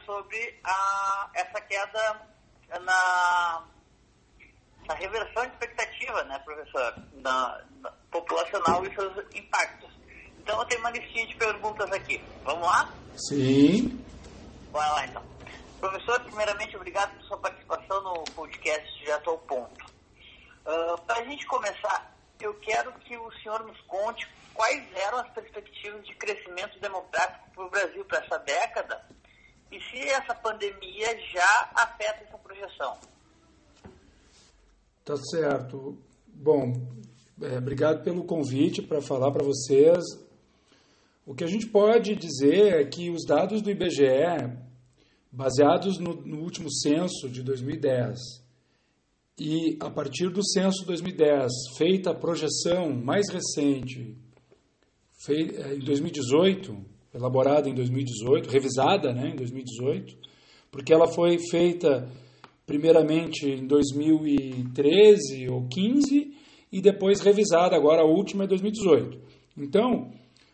sobre a, essa queda na, na reversão de expectativa, né, professor, na, na populacional e seus impactos. Então eu tenho uma listinha de perguntas aqui. Vamos lá? Sim. Bora lá então. Professor, primeiramente, obrigado por sua participação no podcast Direto ao Ponto. Uh, Para a gente começar, eu quero que o senhor nos conte quais eram as perspectivas de crescimento demográfico para o Brasil para essa década e se essa pandemia já afeta essa projeção. Tá certo. Bom, é, obrigado pelo convite para falar para vocês. O que a gente pode dizer é que os dados do IBGE, baseados no, no último censo de 2010, e a partir do censo 2010, feita a projeção mais recente, feita, em 2018, elaborada em 2018, revisada né, em 2018, porque ela foi feita primeiramente em 2013 ou 15 e depois revisada, agora a última é 2018. Então,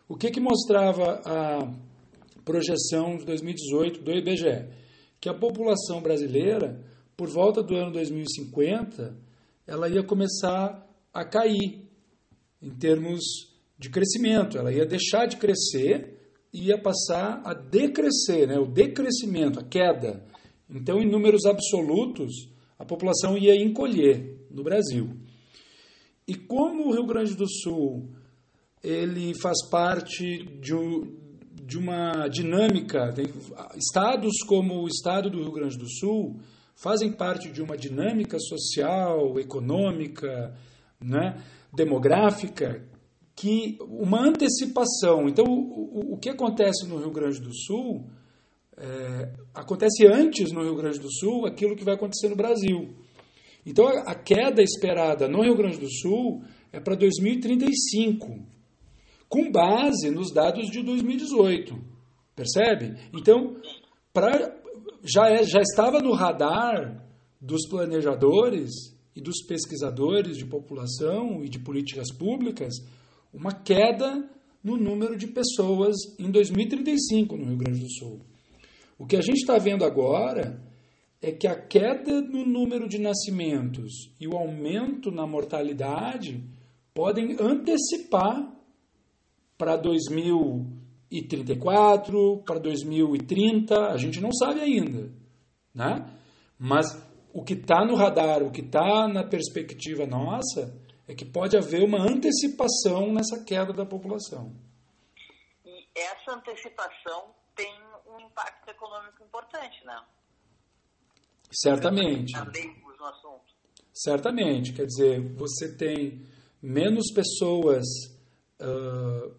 o que, que mostrava a projeção de 2018 do IBGE? Que a população brasileira, por volta do ano 2050, ela ia começar a cair em termos de crescimento, ela ia deixar de crescer ia passar a decrescer, né? o decrescimento, a queda. Então, em números absolutos, a população ia encolher no Brasil. E como o Rio Grande do Sul ele faz parte de, de uma dinâmica, tem, estados como o estado do Rio Grande do Sul fazem parte de uma dinâmica social, econômica, né, demográfica, que uma antecipação. Então, o, o, o que acontece no Rio Grande do Sul é, acontece antes no Rio Grande do Sul aquilo que vai acontecer no Brasil. Então, a, a queda esperada no Rio Grande do Sul é para 2035, com base nos dados de 2018. Percebe? Então, pra, já, é, já estava no radar dos planejadores e dos pesquisadores de população e de políticas públicas uma queda no número de pessoas em 2035 no Rio Grande do Sul. O que a gente está vendo agora é que a queda no número de nascimentos e o aumento na mortalidade podem antecipar para 2034, para 2030, a gente não sabe ainda, né? Mas o que está no radar, o que está na perspectiva nossa, é que pode haver uma antecipação nessa queda da população. E essa antecipação tem um impacto econômico importante, né? Certamente. Certamente. Quer dizer, você tem menos pessoas, uh,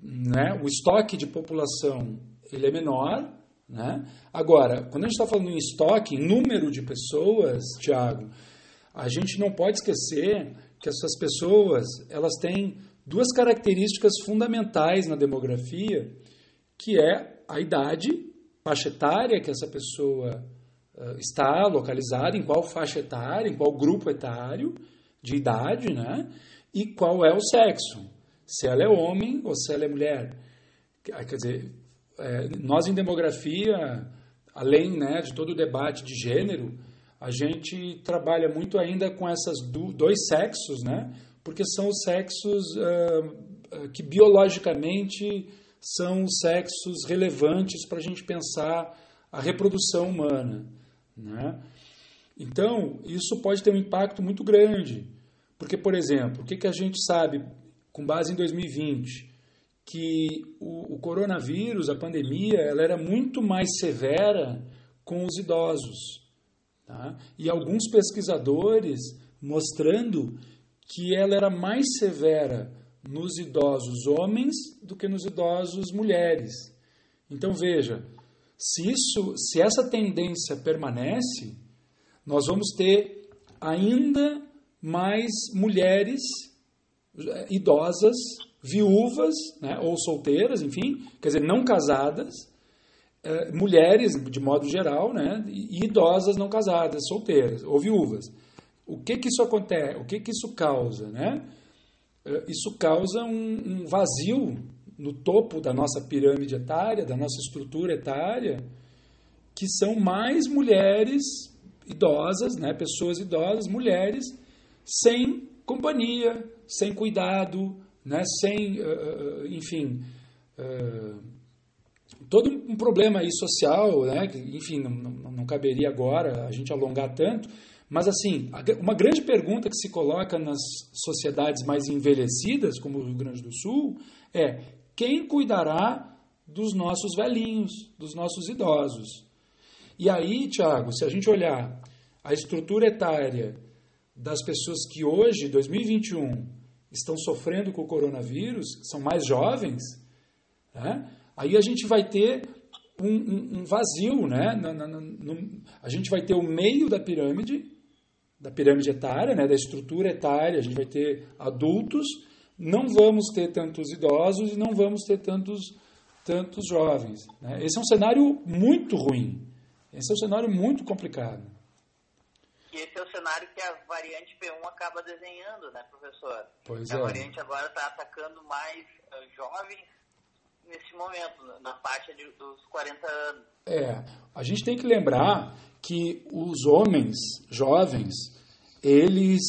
né? o estoque de população ele é menor. Né? Agora, quando a gente está falando em estoque, em número de pessoas, Tiago, a gente não pode esquecer que essas pessoas elas têm duas características fundamentais na demografia, que é a idade, faixa etária que essa pessoa uh, está localizada, em qual faixa etária, em qual grupo etário de idade, né? E qual é o sexo, se ela é homem ou se ela é mulher. Quer dizer, é, nós em demografia, além né, de todo o debate de gênero, a gente trabalha muito ainda com esses dois sexos, né? Porque são os sexos uh, que biologicamente são os sexos relevantes para a gente pensar a reprodução humana, né? Então, isso pode ter um impacto muito grande. Porque, por exemplo, o que, que a gente sabe, com base em 2020, que o, o coronavírus, a pandemia, ela era muito mais severa com os idosos. Tá? E alguns pesquisadores mostrando que ela era mais severa nos idosos homens do que nos idosos mulheres. Então veja, se isso, se essa tendência permanece, nós vamos ter ainda mais mulheres eh, idosas, viúvas, né, ou solteiras, enfim, quer dizer, não casadas, é, mulheres, de modo geral, né, e idosas não casadas, solteiras ou viúvas. O que que isso acontece? O que que isso causa, né? É, isso causa um, um vazio no topo da nossa pirâmide etária, da nossa estrutura etária, que são mais mulheres idosas, né, pessoas idosas, mulheres sem companhia, sem cuidado, né, sem, uh, enfim, uh, todo um problema aí social, né, enfim, não, não, não caberia agora a gente alongar tanto, mas, assim, uma grande pergunta que se coloca nas sociedades mais envelhecidas, como o Rio Grande do Sul, é quem cuidará dos nossos velhinhos, dos nossos idosos? E aí, Tiago, se a gente olhar a estrutura etária das pessoas que hoje, 2021, estão sofrendo com o coronavírus, são mais jovens, né? Aí a gente vai ter um, um, um vazio, né? No, no, no, a gente vai ter o meio da pirâmide, da pirâmide etária, né? da estrutura etária, a gente vai ter adultos, não vamos ter tantos idosos e não vamos ter tantos, tantos jovens. Né? Esse é um cenário muito ruim, esse é um cenário muito complicado. E esse é o cenário que a variante P1 acaba desenhando, né, professor? Pois a é. variante agora está atacando mais uh, jovens nesse momento, na faixa de, dos 40 anos. É, a gente tem que lembrar que os homens jovens, eles,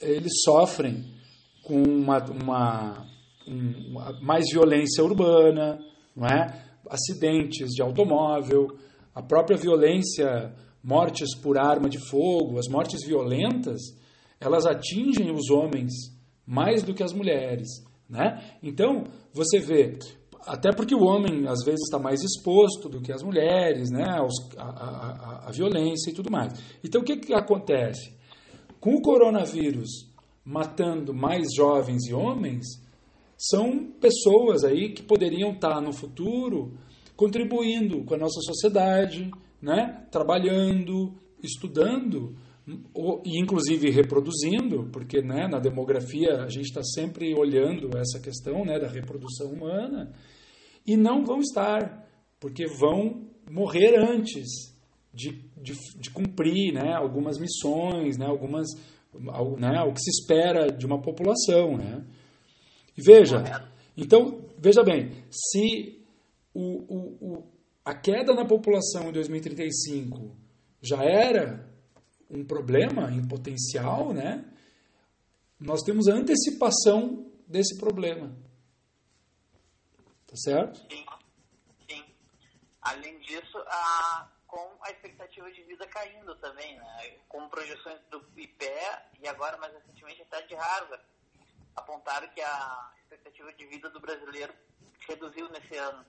eles sofrem com uma, uma, uma mais violência urbana, não é? acidentes de automóvel, a própria violência, mortes por arma de fogo, as mortes violentas, elas atingem os homens mais do que as mulheres. Né? Então, você vê, até porque o homem às vezes está mais exposto do que as mulheres, né, a, a, a, violência e tudo mais. Então o que, que acontece? Com o coronavírus matando mais jovens e homens, são pessoas aí que poderiam estar no futuro contribuindo com a nossa sociedade, né, trabalhando, estudando e inclusive reproduzindo, porque né, na demografia a gente está sempre olhando essa questão né, da reprodução humana e não vão estar, porque vão morrer antes de, de, de cumprir né, algumas missões, né, algumas, né, o que se espera de uma população. Né? E veja, então, veja bem, se o, o, o, a queda na população em 2035 já era um problema em potencial, né? nós temos a antecipação desse problema. Tá certo? Sim, sim. Além disso, a, com a expectativa de vida caindo também, né? Com projeções do IPE e agora mais recentemente até de Harvard, apontaram que a expectativa de vida do brasileiro reduziu nesse ano.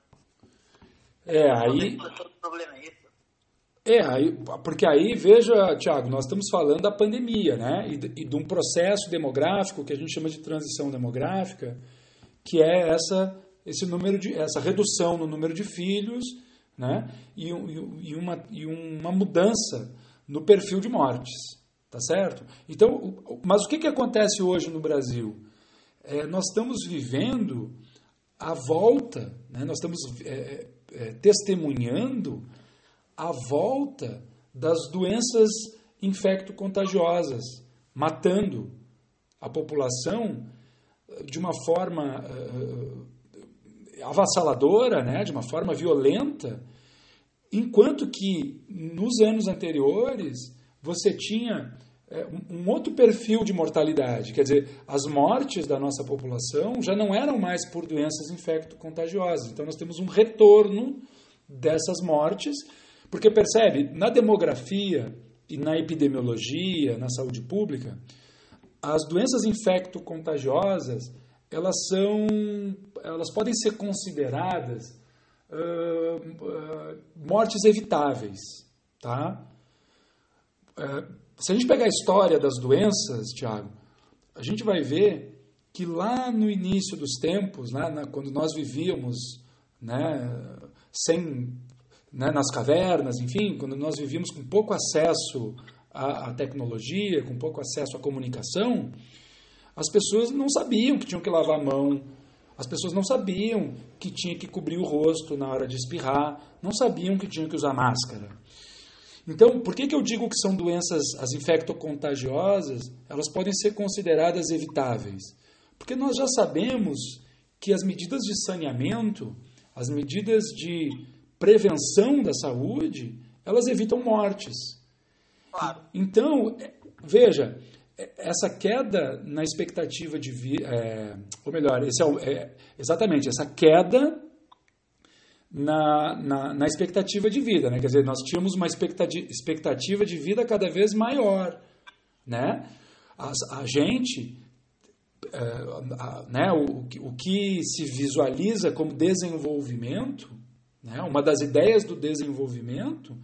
É, aí. Problema é isso? É, aí, porque aí, veja, Tiago, nós estamos falando da pandemia, né? E e de um processo demográfico que a gente chama de transição demográfica, que é essa esse número de essa redução no número de filhos, né? E, e, uma, e uma mudança no perfil de mortes, tá certo? Então, mas o que, que acontece hoje no Brasil? É, nós estamos vivendo a volta, né? nós estamos é, é, testemunhando a volta das doenças infecto-contagiosas, matando a população de uma forma uh, avassaladora, né, de uma forma violenta, enquanto que nos anos anteriores você tinha é, um outro perfil de mortalidade, quer dizer, as mortes da nossa população já não eram mais por doenças infecto-contagiosas. Então nós temos um retorno dessas mortes, porque percebe, na demografia e na epidemiologia, na saúde pública, as doenças infecto-contagiosas elas são, elas podem ser consideradas uh, uh, mortes evitáveis, tá? Uh, se a gente pegar a história das doenças, Tiago, a gente vai ver que lá no início dos tempos, né, na, quando nós vivíamos né, sem, né, nas cavernas, enfim, quando nós vivíamos com pouco acesso à, à tecnologia, com pouco acesso à comunicação, as pessoas não sabiam que tinham que lavar a mão, as pessoas não sabiam que tinha que cobrir o rosto na hora de espirrar, não sabiam que tinham que usar máscara. Então, por que, que eu digo que são doenças, as infectocontagiosas, elas podem ser consideradas evitáveis? Porque nós já sabemos que as medidas de saneamento, as medidas de prevenção da saúde, elas evitam mortes. Claro. Então, veja, essa queda na expectativa de vida, é, ou melhor, esse é, é, exatamente essa queda na, na, na, expectativa de vida, né? Quer dizer, nós tínhamos uma expectativa de vida cada vez maior, né? a, a gente, é, a, né? O, o que se visualiza como desenvolvimento, né? Uma das ideias do desenvolvimento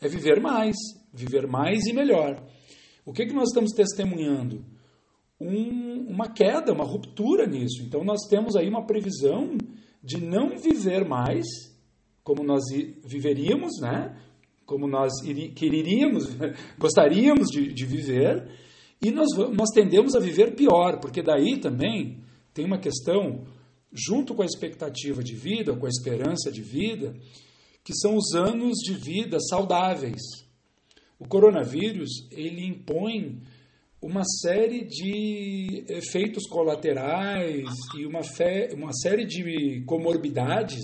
é viver mais, viver mais e melhor. O que, que nós estamos testemunhando? Um, uma queda, uma ruptura nisso. Então, nós temos aí uma previsão de não viver mais como nós viveríamos, né? como nós queríamos, gostaríamos de, de viver, e nós, nós tendemos a viver pior, porque daí também tem uma questão, junto com a expectativa de vida, com a esperança de vida, que são os anos de vida saudáveis. O coronavírus, ele impõe uma série de efeitos colaterais e uma, fé, uma série de comorbidades,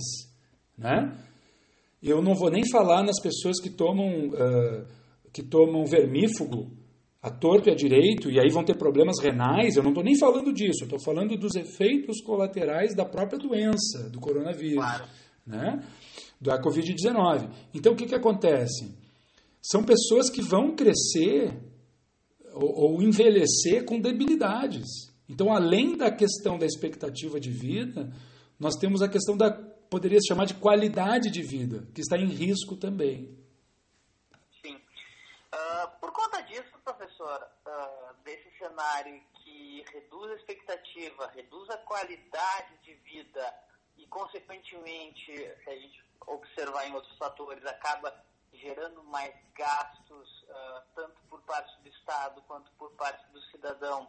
né? Eu não vou nem falar nas pessoas que tomam, uh, que tomam vermífugo a torto e a direito, e aí vão ter problemas renais. Eu não estou nem falando disso, eu estou falando dos efeitos colaterais da própria doença, do coronavírus, claro. né? da Covid-19. Então, o que, que acontece? São pessoas que vão crescer ou, ou envelhecer com debilidades. Então, além da questão da expectativa de vida, nós temos a questão da, poderia se chamar de qualidade de vida, que está em risco também. Sim. Uh, por conta disso, professor, uh, desse cenário que reduz a expectativa, reduz a qualidade de vida e, consequentemente, se a gente observar em outros fatores, acaba gerando mais gastos, uh, tanto por parte do Estado quanto por parte do cidadão.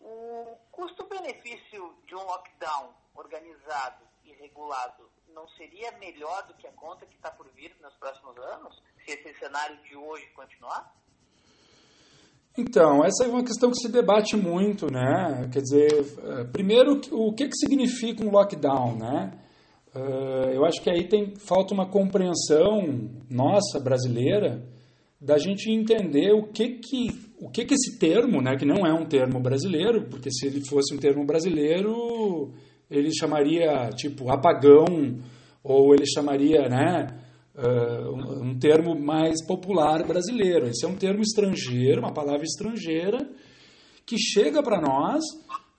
O custo-benefício de um lockdown organizado e regulado não seria melhor do que a conta que está por vir nos próximos anos, se esse cenário de hoje continuar? Então, essa é uma questão que se debate muito, né? Quer dizer, eh, primeiro, o que, que significa um lockdown, né? Uh, eu acho que aí tem falta uma compreensão nossa brasileira da gente entender o que que o que que esse termo, né, que não é um termo brasileiro, porque se ele fosse um termo brasileiro, ele chamaria tipo apagão ou ele chamaria, né, uh, um termo mais popular brasileiro. Esse é um termo estrangeiro, uma palavra estrangeira que chega para nós,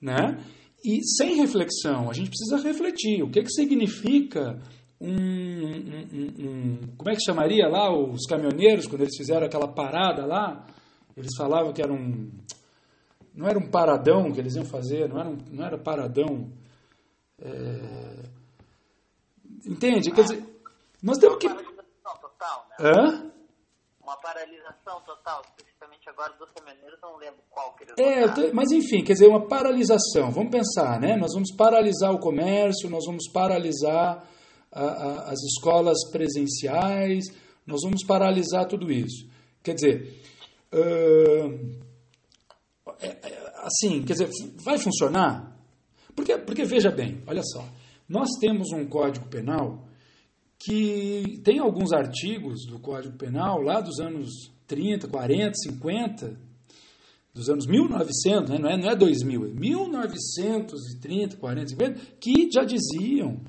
né? E sem reflexão, a gente precisa refletir. O que, que significa um, um, um, Como é que chamaria lá os caminhoneiros, quando eles fizeram aquela parada lá? Eles falavam que era um. Não era um paradão que eles iam fazer, não era, um, não era paradão. É... Entende? Quer dizer, nós temos que. Uma paralisação total, né? Hã? Uma paralisação total, agora dos caminhoneiros, não lembro qual que eles É, mas enfim, quer dizer, uma paralisação. Vamos pensar, né? Nós vamos paralisar o comércio, nós vamos paralisar a, a, as escolas presenciais, nós vamos paralisar tudo isso. Quer dizer, uh, assim, quer dizer, vai funcionar? Porque, porque veja bem, olha só, nós temos um código penal que tem alguns artigos do Código Penal lá dos anos 30, 40, 50, dos anos 1900, né? não, é, não é 2000, é 1930, 40, 50, que já diziam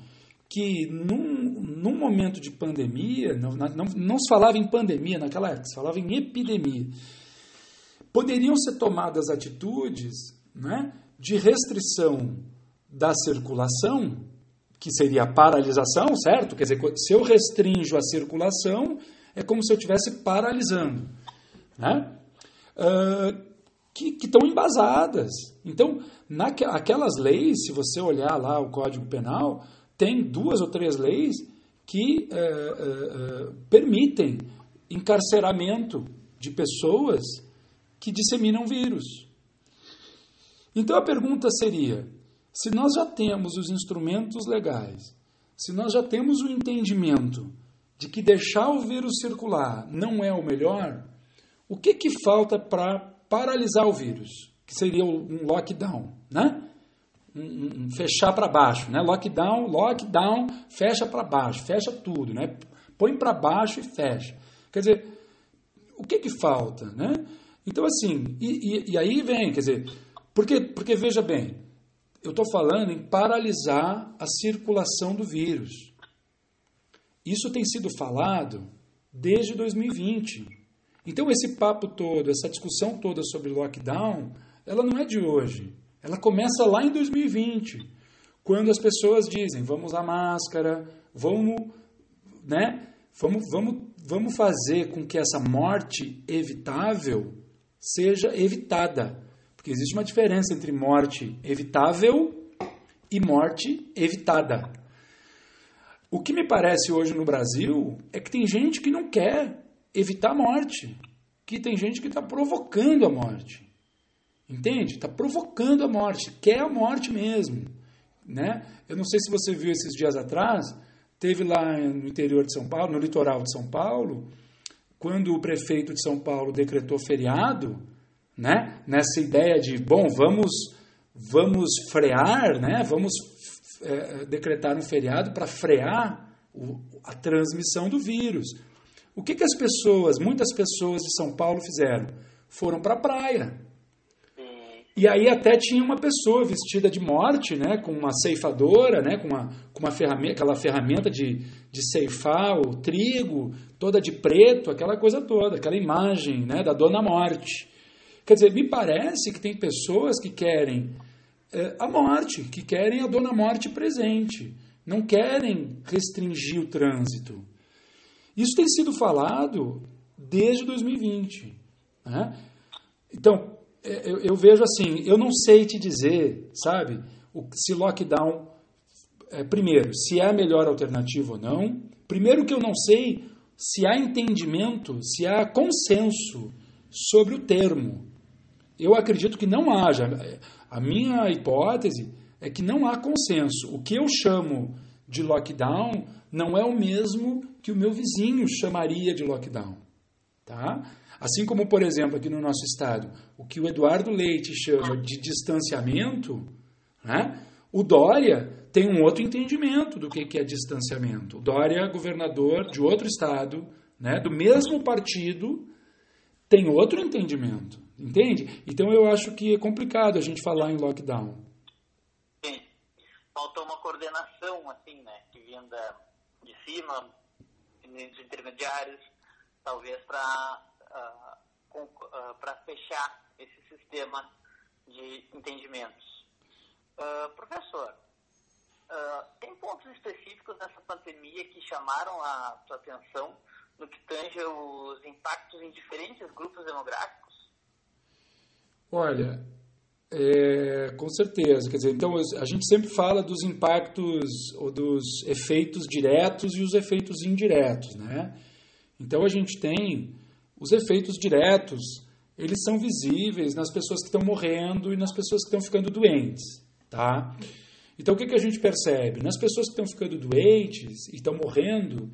que num, num momento de pandemia, não, não, não se falava em pandemia naquela época, se falava em epidemia, poderiam ser tomadas atitudes né, de restrição da circulação, que seria a paralisação, certo? Quer dizer, se eu restringo a circulação, é como se eu estivesse paralisando. Né? Uh, que, estão embasadas. Então, naquelas leis, se você olhar lá o Código Penal, tem duas ou três leis que uh, uh, permitem encarceramento de pessoas que disseminam vírus. Então a pergunta seria: se nós já temos os instrumentos legais, se nós já temos o entendimento de que deixar o vírus circular não é o melhor, o que, que falta para paralisar o vírus? Que seria um lockdown, né? um, um fechar para baixo, né? Lockdown, lockdown, fecha para baixo, fecha tudo, né? Põe para baixo e fecha. Quer dizer, o que que falta, né? Então assim, e, e, e aí vem, quer dizer, porque, porque veja bem, eu estou falando em paralisar a circulação do vírus. Isso tem sido falado desde 2020. Então esse papo todo, essa discussão toda sobre lockdown, ela não é de hoje. Ela começa lá em 2020, quando as pessoas dizem: vamos usar máscara, vamos, né? Vamos, vamos, vamos fazer com que essa morte evitável seja evitada. Porque existe uma diferença entre morte evitável e morte evitada. O que me parece hoje no Brasil é que tem gente que não quer evitar a morte, que tem gente que está provocando a morte. Entende? Está provocando a morte, quer a morte mesmo. Né? Eu não sei se você viu esses dias atrás, teve lá no interior de São Paulo, no litoral de São Paulo, quando o prefeito de São Paulo decretou feriado, né? nessa ideia de, bom, vamos, vamos frear, né? vamos é, decretar um feriado para frear o, a transmissão do vírus. O que, que as pessoas, muitas pessoas de São Paulo fizeram? Foram para a praia. E aí até tinha uma pessoa vestida de morte, né, com uma ceifadora, né, com uma, com uma ferramenta, aquela ferramenta de, de ceifar o trigo, toda de preto, aquela coisa toda, aquela imagem né, da Dona Morte. Quer dizer, me parece que tem pessoas que querem é, a morte, que querem a Dona Morte presente, não querem restringir o trânsito. Isso tem sido falado desde 2020. Né? Então, é, eu, eu, vejo assim, eu não sei te dizer, sabe, o, se lockdown, é, primeiro, se é a melhor alternativa ou não. Primeiro que eu não sei se há entendimento, se há consenso sobre o termo. Eu acredito que não haja. A minha hipótese é que não há consenso. O que eu chamo de lockdown não é o mesmo que o meu vizinho chamaria de lockdown. Tá? Assim como, por exemplo, aqui no nosso estado, o que o Eduardo Leite chama de distanciamento, né? o Dória tem um outro entendimento do que é distanciamento. O Dória, governador de outro estado, né, do mesmo partido, tem outro entendimento. Entende? Então eu acho que é complicado a gente falar em lockdown. Sim. Faltou uma coordenação, assim, né? Que vinda de cima, dos intermediários, talvez para uh, uh, fechar esse sistema de entendimentos. Uh, professor, tem pontos específicos nessa pandemia que chamaram a sua atenção no que tange os impactos em diferentes grupos demográficos? Olha, é, com certeza. Quer dizer, então a gente sempre fala dos impactos ou dos efeitos diretos e os efeitos indiretos, né? Então a gente tem os efeitos diretos, eles são visíveis nas pessoas que estão morrendo e nas pessoas que estão ficando doentes, tá? Então o que, que a gente percebe? Nas pessoas que estão ficando doentes e estão morrendo,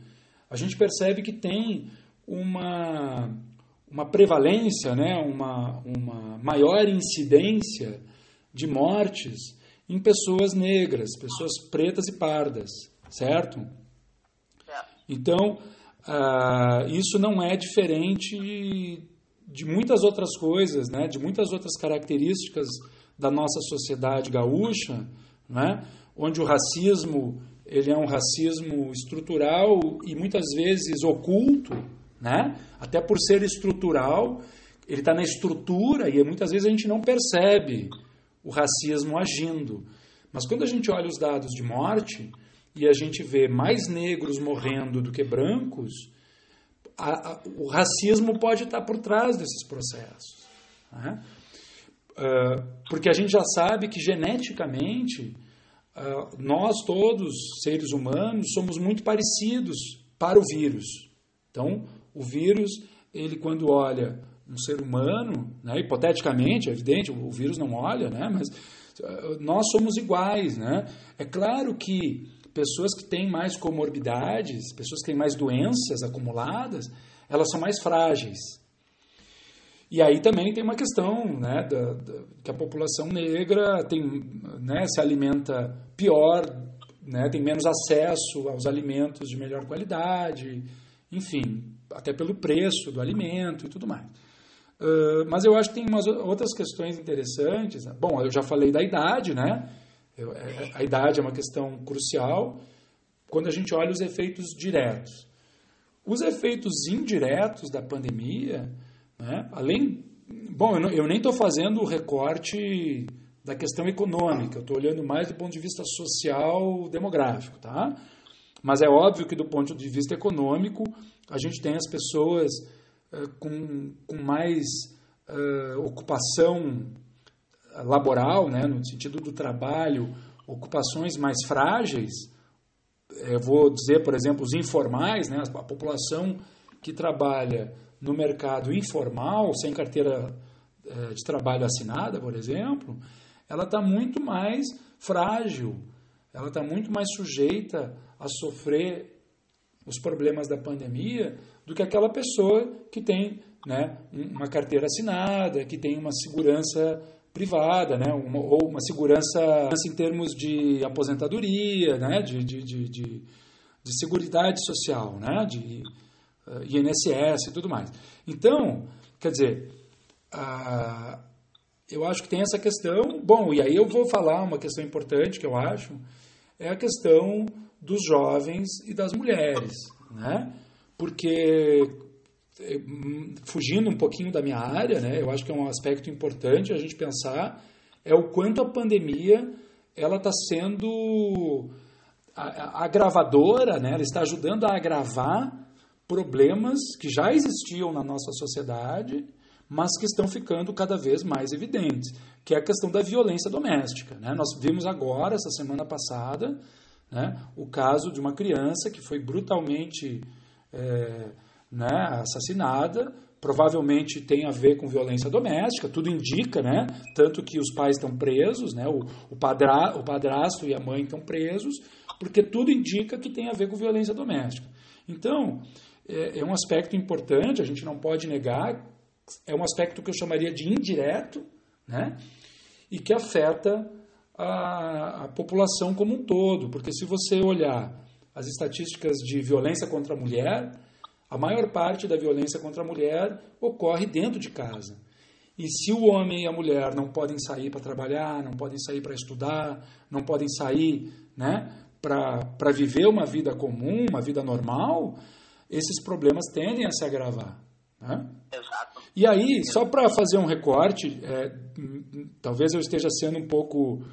a gente percebe que tem uma, uma prevalência, né? uma, uma maior incidência de mortes em pessoas negras, pessoas pretas e pardas, certo? Então, Uh, isso não é diferente de muitas outras coisas, né? de muitas outras características da nossa sociedade gaúcha, né? onde o racismo ele é um racismo estrutural e muitas vezes oculto, né? até por ser estrutural, ele está na estrutura e muitas vezes a gente não percebe o racismo agindo. Mas quando a gente olha os dados de morte, e a gente vê mais negros morrendo do que brancos, a, a, o racismo pode estar por trás desses processos. Né? Uh, porque a gente já sabe que geneticamente uh, nós todos, seres humanos, somos muito parecidos para o vírus. Então, o vírus, ele quando olha um ser humano, né, hipoteticamente, é evidente, o vírus não olha, né, mas uh, nós somos iguais. Né? É claro que pessoas que têm mais comorbidades, pessoas que têm mais doenças acumuladas, elas são mais frágeis. E aí também tem uma questão né, da, da, que a população negra tem, né, se alimenta pior, né, tem menos acesso aos alimentos de melhor qualidade, enfim, até pelo preço do alimento e tudo mais. Uh, mas eu acho que tem umas outras questões interessantes. Bom, eu já falei da idade, né? Eu, é, a idade é uma questão crucial quando a gente olha os efeitos diretos. Os efeitos indiretos da pandemia, né, além. Bom, eu, não, eu nem estou fazendo o recorte da questão econômica, eu estou olhando mais do ponto de vista social, demográfico, tá? Mas é óbvio que do ponto de vista econômico, a gente tem as pessoas uh, com, com mais uh, ocupação laboral, né, no sentido do trabalho, ocupações mais frágeis, eu vou dizer, por exemplo, os informais, né, a população que trabalha no mercado informal, sem carteira eh, de trabalho assinada, por exemplo, ela está muito mais frágil, ela está muito mais sujeita a sofrer os problemas da pandemia do que aquela pessoa que tem né, uma carteira assinada, que tem uma segurança privada, né? Uma, ou uma segurança em termos de aposentadoria, né? de, de, de, de, de seguridade social, né? de uh, eh, INSS e tudo mais. Então, quer dizer, uh, eu acho que tem essa questão. Bom, e aí eu vou falar uma questão importante que eu acho, é a questão dos jovens e das mulheres, né? Porque fugindo um pouquinho da minha área, né, eu acho que é um aspecto importante a gente pensar é o quanto a pandemia ela está sendo agravadora, né, ela está ajudando a agravar problemas que já existiam na nossa sociedade, mas que estão ficando cada vez mais evidentes, que é a questão da violência doméstica. Né? Nós vimos agora, essa semana passada, né, o caso de uma criança que foi brutalmente é, né, assassinada, provavelmente tem a ver com violência doméstica, tudo indica, né? Tanto que os pais estão presos, né? O, o, padra, o padrasto e a mãe estão presos, porque tudo indica que tem a ver com violência doméstica. Então, é, é um aspecto importante, a gente não pode negar, é um aspecto que eu chamaria de indireto, né? E que afeta a, a população como um todo, porque se você olhar as estatísticas de violência contra a mulher, a maior parte da violência contra a mulher ocorre dentro de casa. E se o homem e a mulher não podem sair para trabalhar, não podem sair para estudar, não podem sair né, para viver uma vida comum, uma vida normal, esses problemas tendem a se agravar. Né? Exato. E aí, só para fazer um recorte, é, talvez eu esteja sendo um pouco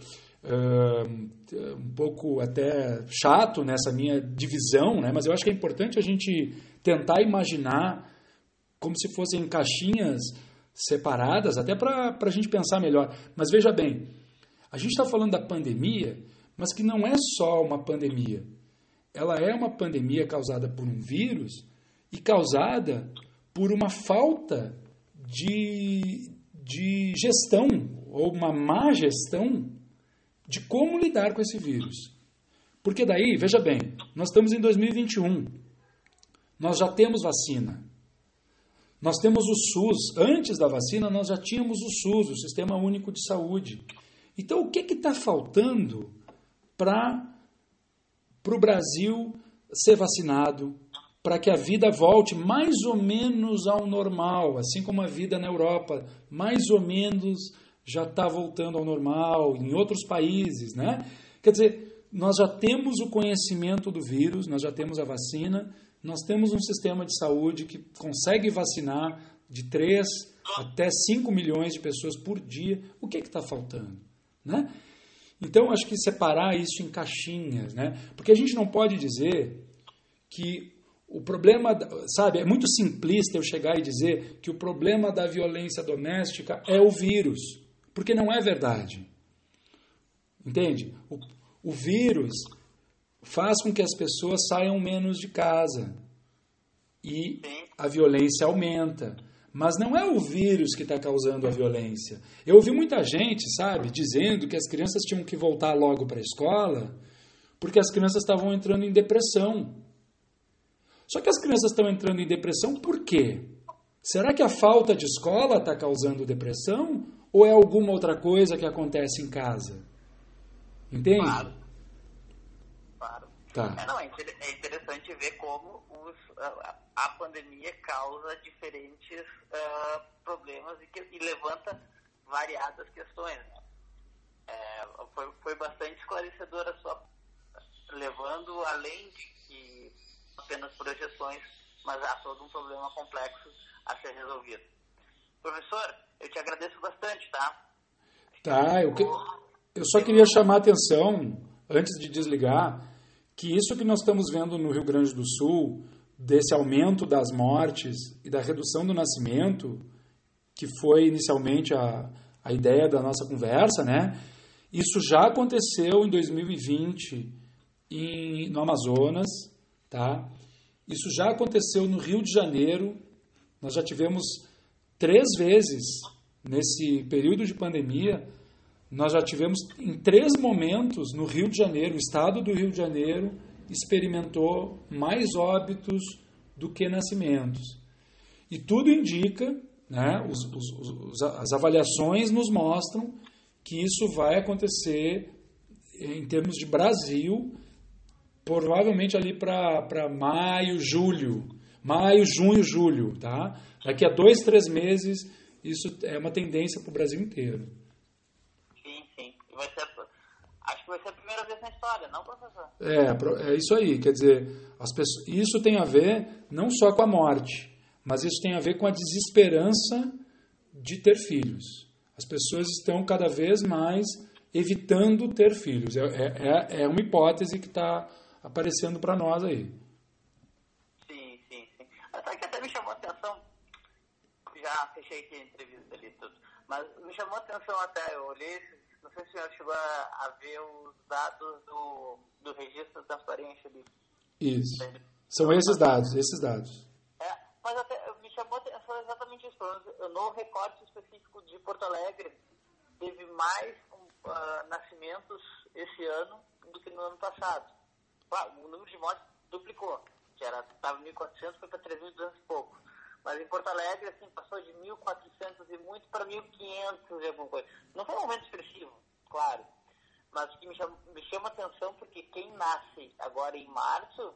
uh, um pouco até chato nessa minha divisão, né? mas eu acho que é importante a gente tentar imaginar como se fossem caixinhas separadas, até para a gente pensar melhor. Mas veja bem, a gente está falando da pandemia, mas que não é só uma pandemia. Ela é uma pandemia causada por um vírus e causada por uma falta de, de gestão ou uma má gestão de como lidar com esse vírus. Porque daí, veja bem, nós estamos em 2021. Nós já temos vacina. Nós temos o SUS. Antes da vacina, nós já tínhamos o SUS, o Sistema Único de Saúde. Então, o que está faltando para o Brasil ser vacinado, para que a vida volte mais ou menos ao normal, assim como a vida na Europa, mais ou menos já está voltando ao normal, em outros países, né? Quer dizer, nós já temos o conhecimento do vírus, nós já temos a vacina, nós temos um sistema de saúde que consegue vacinar de 3 até 5 milhões de pessoas por dia. O que é está faltando? Né? Então, acho que separar isso em caixinhas, né? porque a gente não pode dizer que o problema, sabe, é muito simplista eu chegar e dizer que o problema da violência doméstica é o vírus. Porque não é verdade. Entende? O, o vírus faz com que as pessoas saiam menos de casa e a violência aumenta. Mas não é o vírus que está causando a violência. Eu ouvi muita gente, sabe, dizendo que as crianças tinham que voltar logo para a escola porque as crianças estavam entrando em depressão. Só que as crianças estão entrando em depressão por quê? Será que a falta de escola está causando depressão? Ou é alguma outra coisa que acontece em casa? Entende? Claro. Claro. Tá. É, não, é é interessante ver como os, a, pandemia causa diferentes ah, problemas e, que- e levanta variadas questões. né? É, foi, foi bastante esclarecedora a sua levando além de que apenas projeções, mas há todo um problema complexo a ser resolvido. Professor, eu te agradeço bastante, tá? Tá, eu, que- eu só queria chamar a atenção, antes de desligar, que isso que nós estamos vendo no Rio Grande do Sul, desse aumento das mortes e da redução do nascimento, que foi inicialmente a, a ideia da nossa conversa, né? Isso já aconteceu em 2020 em, no Amazonas, tá? Isso já aconteceu no Rio de Janeiro. Nós já tivemos três vezes nesse período de pandemia. Nós já tivemos em três momentos no Rio de Janeiro, o estado do Rio de Janeiro experimentou mais óbitos do que nascimentos. E tudo indica, né, os, os, os, as avaliações nos mostram que isso vai acontecer em termos de Brasil, provavelmente ali para maio, julho. Maio, junho, julho, tá? Daqui a dois, três meses, isso é uma tendência para o Brasil inteiro. Sim, sim. E vai ser, acho que vai ser a primeira vez na história, não, professor? É, é isso aí. Quer dizer, as pessoas, isso tem a ver não só com a morte, mas isso tem a ver com a desesperança de ter filhos. As pessoas estão cada vez mais evitando ter filhos. É, é, é uma hipótese que está aparecendo para nós aí. Sim, sim, sim. Até que até me chamou a atenção, já fechei aqui a entrevista ali tudo, mas me chamou a atenção até, eu olhei, não sei se o senhor chegou a, ver os dados do, do registro de transparência ali. Isso. São esses dados, esses dados. É, mas até me chamou a atenção exatamente isso. No recorte específico de Porto Alegre, teve mais ah, nascimentos esse ano do que no ano passado. Claro, o número de mortes duplicou, que era estava 1.400, foi para 3.200 e pouco. Mas em Porto Alegre, assim, passou de 1.400 e muito para 1.500 e alguma coisa. Não foi um aumento expressivo, claro. Mas o que me chama, me chama atenção porque quem nasce agora em março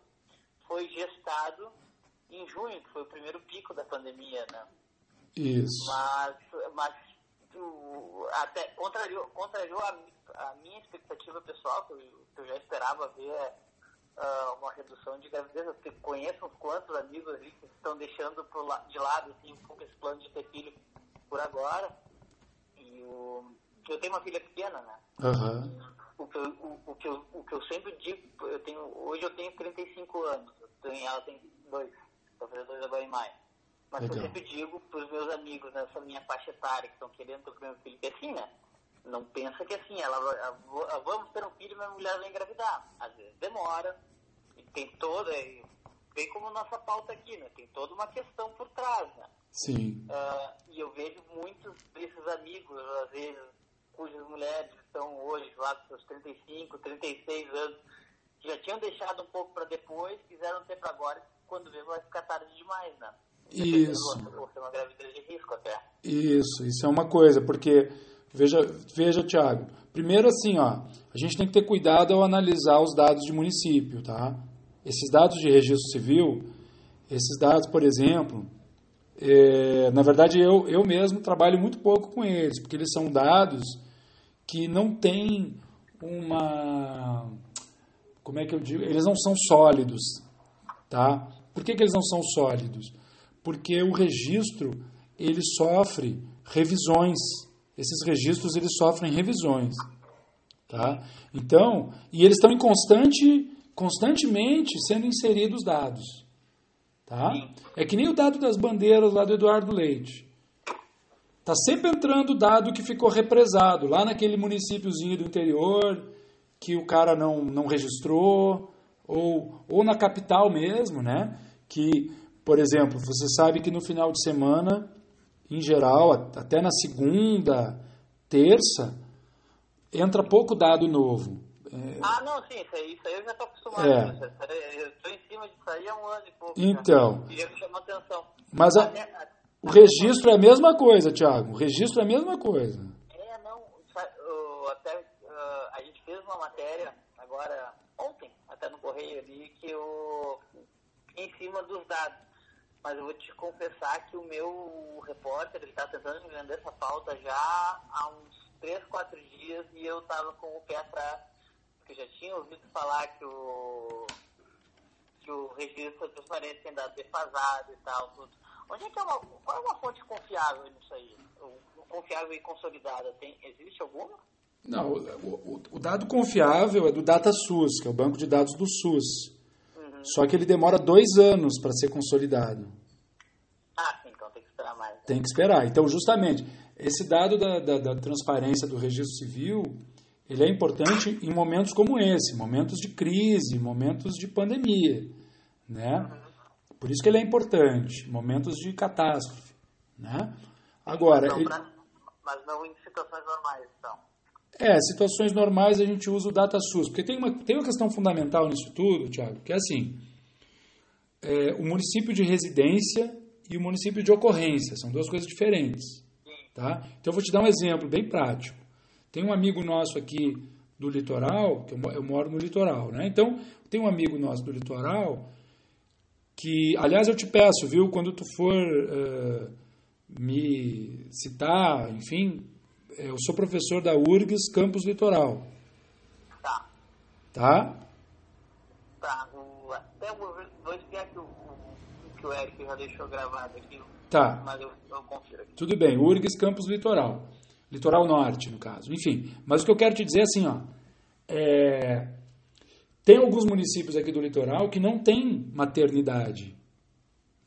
foi gestado em junho, que foi o primeiro pico da pandemia, né? Isso. Mas, mas tu, até contrariou, contrariou a, a minha expectativa pessoal, que eu, que eu já esperava ver ah, uma redução de gravidez, porque conheço uns quantos amigos ali que estão deixando pro, la- de lado assim, um pouco esse plano de ter filho por agora. E o, eu tenho uma filha pequena, né? Aham. o que, eu, o, o que eu, o que eu sempre digo, eu tenho, hoje eu tenho 35 anos, eu tenho, ela tem dois, vou fazer dois agora em maio. Mas Legal. eu sempre digo para os meus amigos nessa minha faixa etária que estão querendo ter o primeiro filho, que é assim, né? Não pensa que é assim, ela, vai- a- vo- vamos ter um filho e minha mulher vai engravidar. Às vezes demora, e tem toda, e bem como nossa pauta aqui, né? Tem toda uma questão por trás, né? Sim. Ah, e eu vejo muitos desses amigos, às vezes, cujas mulheres estão hoje lá com seus 35, 36 anos, que já tinham deixado um pouco para depois, quiseram ter para agora, quando vê vai ficar tarde demais, né? Isso. Ou ser uma gravidez de risco até. Isso, isso é uma coisa, porque veja, veja, Tiago. Primeiro assim, ó, a gente tem que ter cuidado ao analisar os dados de município, tá? Esses dados de registro civil, esses dados, por exemplo, é, na verdade eu, eu mesmo trabalho muito pouco com eles, porque eles são dados que não têm uma como é que eu digo? Eles não são sólidos, tá? Por que, que eles não são sólidos? Porque o registro ele sofre revisões. Esses registros eles sofrem revisões, tá? Então, e eles estão em constante, constantemente sendo inseridos dados, tá? É que nem o dado das bandeiras lá do Eduardo Leite. Tá sempre entrando dado que ficou represado lá naquele municípiozinho do interior que o cara não, não registrou ou, ou na capital mesmo, né? Que, por exemplo, você sabe que no final de semana, em geral, até na segunda, terça, entra pouco dado novo. É, Ah, não, sim, isso aí, isso aí eu já estou acostumado. É. Eu estou em cima disso aí há um ano e pouco. Então. Já. E chamou atenção. Mas a- O registro é a mesma coisa, Tiago. O registro é a mesma coisa. É, não. Até uh, a gente fez uma matéria agora, ontem, até no correio ali, que eu. em cima dos dados. Mas eu vou te confessar que o meu repórter está tentando me vender essa pauta já há uns 3, 4 dias e eu estava com o pé atrás, porque já tinha ouvido falar que o, que o registro de transparência tem dado defasado e tal, tudo. Onde é que é uma, qual é uma fonte confiável nisso aí? Confiável e consolidada, tem, existe alguma? Não, o, o, o, dado confiável é do DataSUS, que é o banco de dados do SUS. Uhum. Só que ele demora dois anos para ser consolidado. Ah, sim, então tem que esperar mais. Né? Tem que esperar. Então, justamente, esse dado da, da, da transparência do registro civil, ele é importante em momentos como esse, momentos de crise, momentos de pandemia, né? Uhum. Por isso que ele é importante, momentos de catástrofe, né? Agora, ele... mas não em situações normais, então. É, situações normais a gente usa o DataSUS, porque tem uma, tem uma questão fundamental nisso tudo, Tiago, que é assim, é, o município de residência e o município de ocorrência, são duas coisas diferentes. Tá? Então eu vou te dar um exemplo bem prático. Tem um amigo nosso aqui do litoral, que eu moro no litoral, né? Então, tem um amigo nosso do litoral que, aliás, eu te peço, viu, quando tu for uh, me citar, enfim, eu sou professor da URGS Campus Litoral. Tá. Tá? Tá. O, até vou explicar que o, que o Eric já deixou gravado aqui. Tá. Mas eu, eu confiro aqui. Tudo bem. URGS Campus Litoral. Litoral Norte, no caso. Enfim. Mas o que eu quero te dizer é assim, ó. É, tem alguns municípios aqui do litoral que não tem maternidade,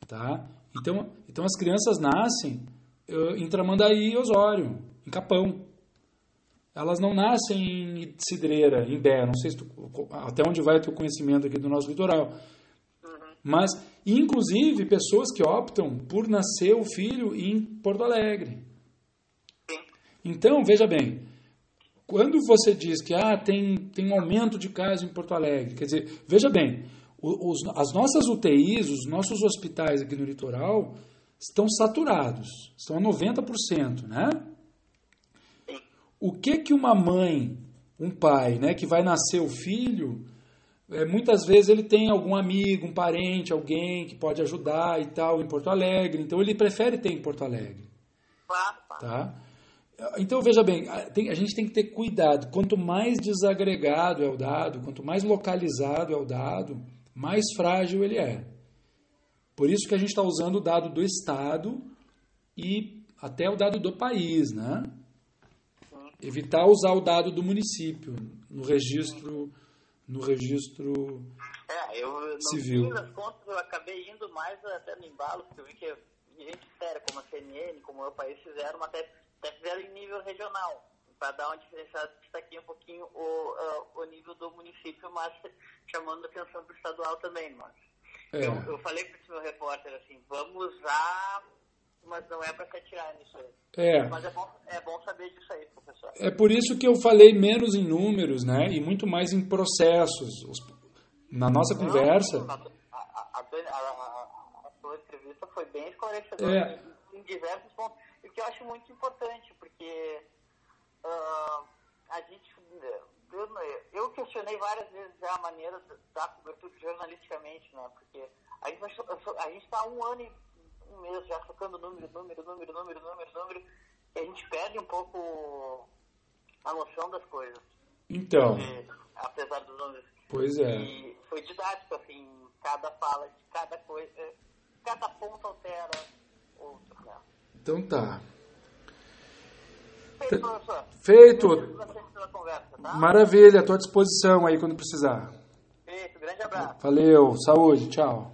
tá? Então, então as crianças nascem em Tramandaí e Osório, em Capão. Elas não nascem em Cidreira, em Bé, não sei tu, até onde vai o teu conhecimento aqui do nosso litoral. Mas, inclusive, pessoas que optam por nascer o filho em Porto Alegre. Então, veja bem, quando você diz que ah, tem, tem um aumento de casos em Porto Alegre, quer dizer, veja bem, os, as nossas UTIs, os nossos hospitais aqui no litoral estão saturados, estão a 90%, né? O que que uma mãe, um pai, né, que vai nascer o filho, é, muitas vezes ele tem algum amigo, um parente, alguém que pode ajudar e tal em Porto Alegre, então ele prefere ter em Porto Alegre. Tá? Então, veja bem, a gente tem que ter cuidado. Quanto mais desagregado é o dado, quanto mais localizado é o dado, mais frágil ele é. Por isso que a gente está usando o dado do Estado e até o dado do país, né? Evitar usar o dado do município no registro, no registro é, eu, civil. No das contas, eu acabei indo mais até no embalo, porque eu vi que gente séria, como a CNN, como o país, fizeram até até fizeram em nível regional, para dar uma diferenciada, destaquei um pouquinho o, uh, o nível do município, mas chamando atenção para o estadual também, mas é. eu, eu falei para esse meu repórter assim, vamos usar, mas não é para se atirar nisso aí. É. Mas é bom, é bom saber disso aí, professor. É por isso que eu falei menos em números, né, e muito mais em processos. Na nossa não, conversa... A, a, a, a, sua entrevista foi bem esclarecedora é. em, em diversos pontos que eu acho muito importante, porque uh, a gente. Eu, eu, questionei várias vezes a maneira da cobertura jornalisticamente, né? Porque a gente está um ano e um mês já focando número, número, número, número, número, número, e a gente perde um pouco a noção das coisas. Então. Porque, apesar dos números. Pois é. E foi didático, assim, cada fala de cada coisa, cada ponto altera outro, né? Então tá. Feito, professor. Feito. Conversa, tá? Maravilha, à tua disposição aí quando precisar. Feito, grande abraço. Valeu, saúde, tchau.